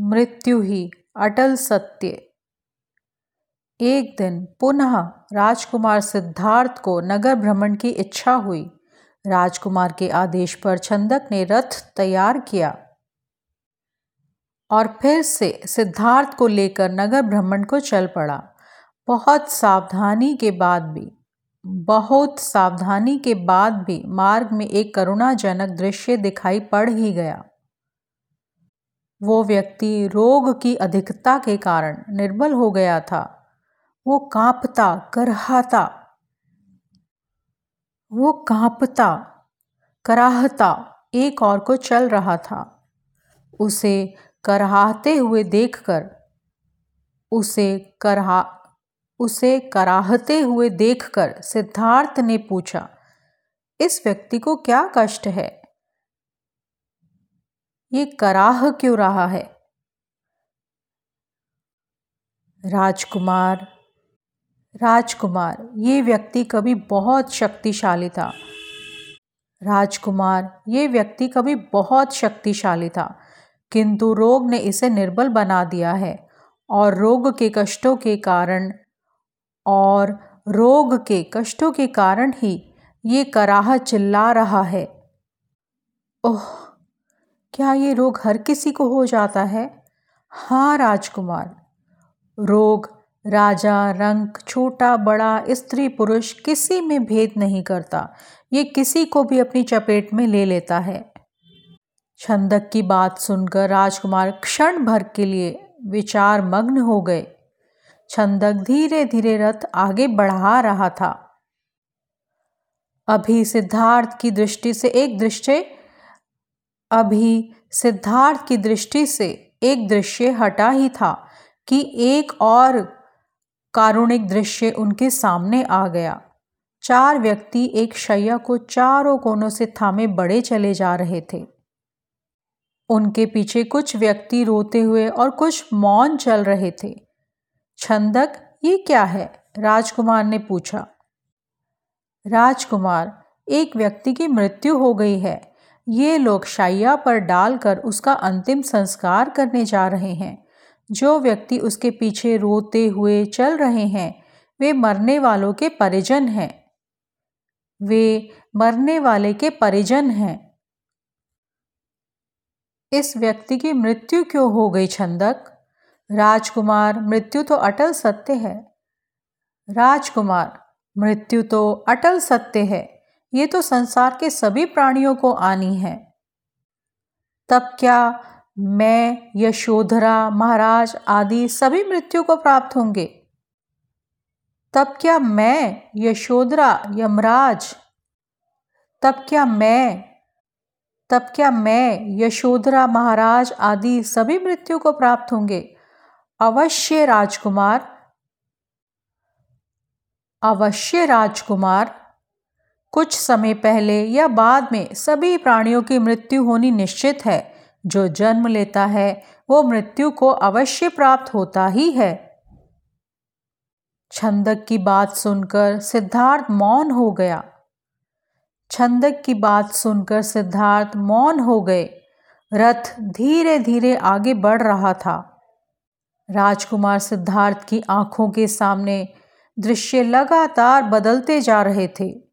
मृत्यु ही अटल सत्य। एक दिन पुनः राजकुमार सिद्धार्थ को नगर भ्रमण की इच्छा हुई। राजकुमार के आदेश पर छंदक ने रथ तैयार किया। और फिर से सिद्धार्थ को लेकर नगर भ्रमण को चल पड़ा। बहुत सावधानी के बाद भी, बहुत सावधानी के बाद भी मार्ग में एक करुणाजनक दृश्य दिखाई पड़ ही गया। वो व्यक्ति रोग की अधिकता के कारण निर्बल हो गया था। वो कांपता, करहाता, वो कांपता, कराहता, एक और को चल रहा था। उसे कराहते हुए देखकर, उसे करहा, उसे कराहते हुए देखकर सिद्धार्थ ने पूछा, इस व्यक्ति को क्या कष्ट है? ये कराह क्यों रहा है? राजकुमार राजकुमार, ये व्यक्ति कभी बहुत शक्तिशाली था। राजकुमार, ये व्यक्ति कभी बहुत शक्तिशाली था, किंतु रोग ने इसे निर्बल बना दिया है और रोग के कष्टों के कारण, और रोग के कष्टों के कारण ही ये कराह चिल्ला रहा है। ओह क्या ये रोग हर किसी को हो जाता है? हाँ राजकुमार। रोग, राजा रंग छोटा, बड़ा, स्त्री, पुरुष किसी में भेद नहीं करता। ये किसी को भी अपनी चपेट में ले लेता है। छंदक की बात सुनकर राजकुमार क्षण भर के लिए विचार मग्न हो गए। छंदक धीरे धीरे रथ आगे बढ़ा रहा था। अभी सिद्धार्थ की दृष्टि से एक दृश्य अभी सिद्धार्थ की दृष्टि से एक दृश्य हटा ही था कि एक और कारुणिक दृश्य उनके सामने आ गया। चार व्यक्ति एक शैया को चारों कोनों से थामे बड़े चले जा रहे थे। उनके पीछे कुछ व्यक्ति रोते हुए और कुछ मौन चल रहे थे। छंदक, ये क्या है? राजकुमार ने पूछा। राजकुमार, एक व्यक्ति की मृत्यु हो गई है। ये लोग शैया पर डालकर उसका अंतिम संस्कार करने जा रहे हैं। जो व्यक्ति उसके पीछे रोते हुए चल रहे हैं, वे मरने वालों के परिजन हैं। वे मरने वाले के परिजन हैं। इस व्यक्ति की मृत्यु क्यों हो गई, छंदक? राजकुमार, मृत्यु तो अटल सत्य है। राजकुमार, मृत्यु तो अटल सत्य है। ये तो संसार के सभी प्राणियों को आनी है। तब क्या मैं, यशोधरा, महाराज आदि सभी मृत्यु को प्राप्त होंगे? तब क्या मैं, यशोधरा, यमराज? तब क्या मैं, तब क्या मैं, यशोधरा, महाराज आदि सभी मृत्यु को प्राप्त होंगे? अवश्य राजकुमार। अवश्य राजकुमार। कुछ समय पहले या बाद में सभी प्राणियों की मृत्यु होनी निश्चित है। जो जन्म लेता है, वो मृत्यु को अवश्य प्राप्त होता ही है। छंदक की बात सुनकर सिद्धार्थ मौन हो गया। छंदक की बात सुनकर सिद्धार्थ मौन हो गए। रथ धीरे धीरे आगे बढ़ रहा था। राजकुमार सिद्धार्थ की आँखों के सामने दृश्य लगातार बदलते जा रहे थे।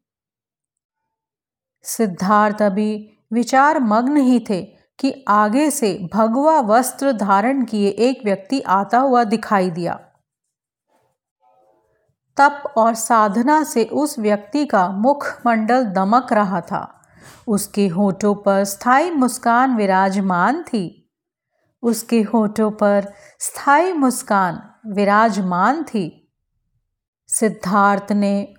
सिद्धार्थ अभी विचार मग्न ही थे कि आगे से भगवा वस्त्र धारण किए एक व्यक्ति आता हुआ दिखाई दिया। तप और साधना से उस व्यक्ति का मुखमंडल दमक रहा था। उसके होठों पर स्थायी मुस्कान विराजमान थी। उसके होठों पर स्थायी मुस्कान विराजमान थी। सिद्धार्थ ने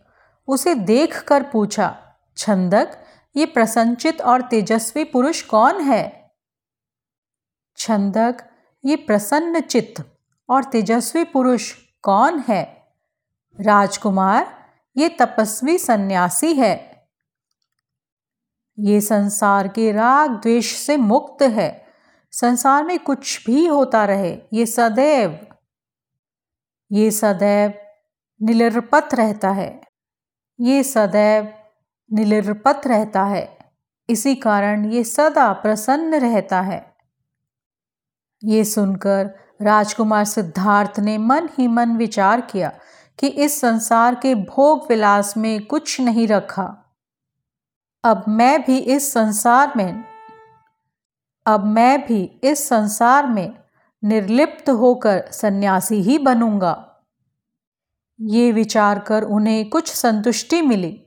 उसे देखकर पूछा, छंदक ये प्रसन्नचित और तेजस्वी पुरुष कौन है? छंदक, ये प्रसन्न चित्त और तेजस्वी पुरुष कौन है? राजकुमार, ये तपस्वी सन्यासी है। ये संसार के राग द्वेष से मुक्त है। संसार में कुछ भी होता रहे, ये सदैव। ये सदैव निलरपत रहता है। ये सदैव निलरपत रहता है। इसी कारण ये सदा प्रसन्न रहता है। ये सुनकर राजकुमार सिद्धार्थ ने मन ही मन विचार किया कि इस संसार के भोग विलास में कुछ नहीं रखा। अब मैं भी इस संसार में, अब मैं भी इस संसार में निर्लिप्त होकर सन्यासी ही बनूँगा। ये विचार कर उन्हें कुछ संतुष्टि मिली।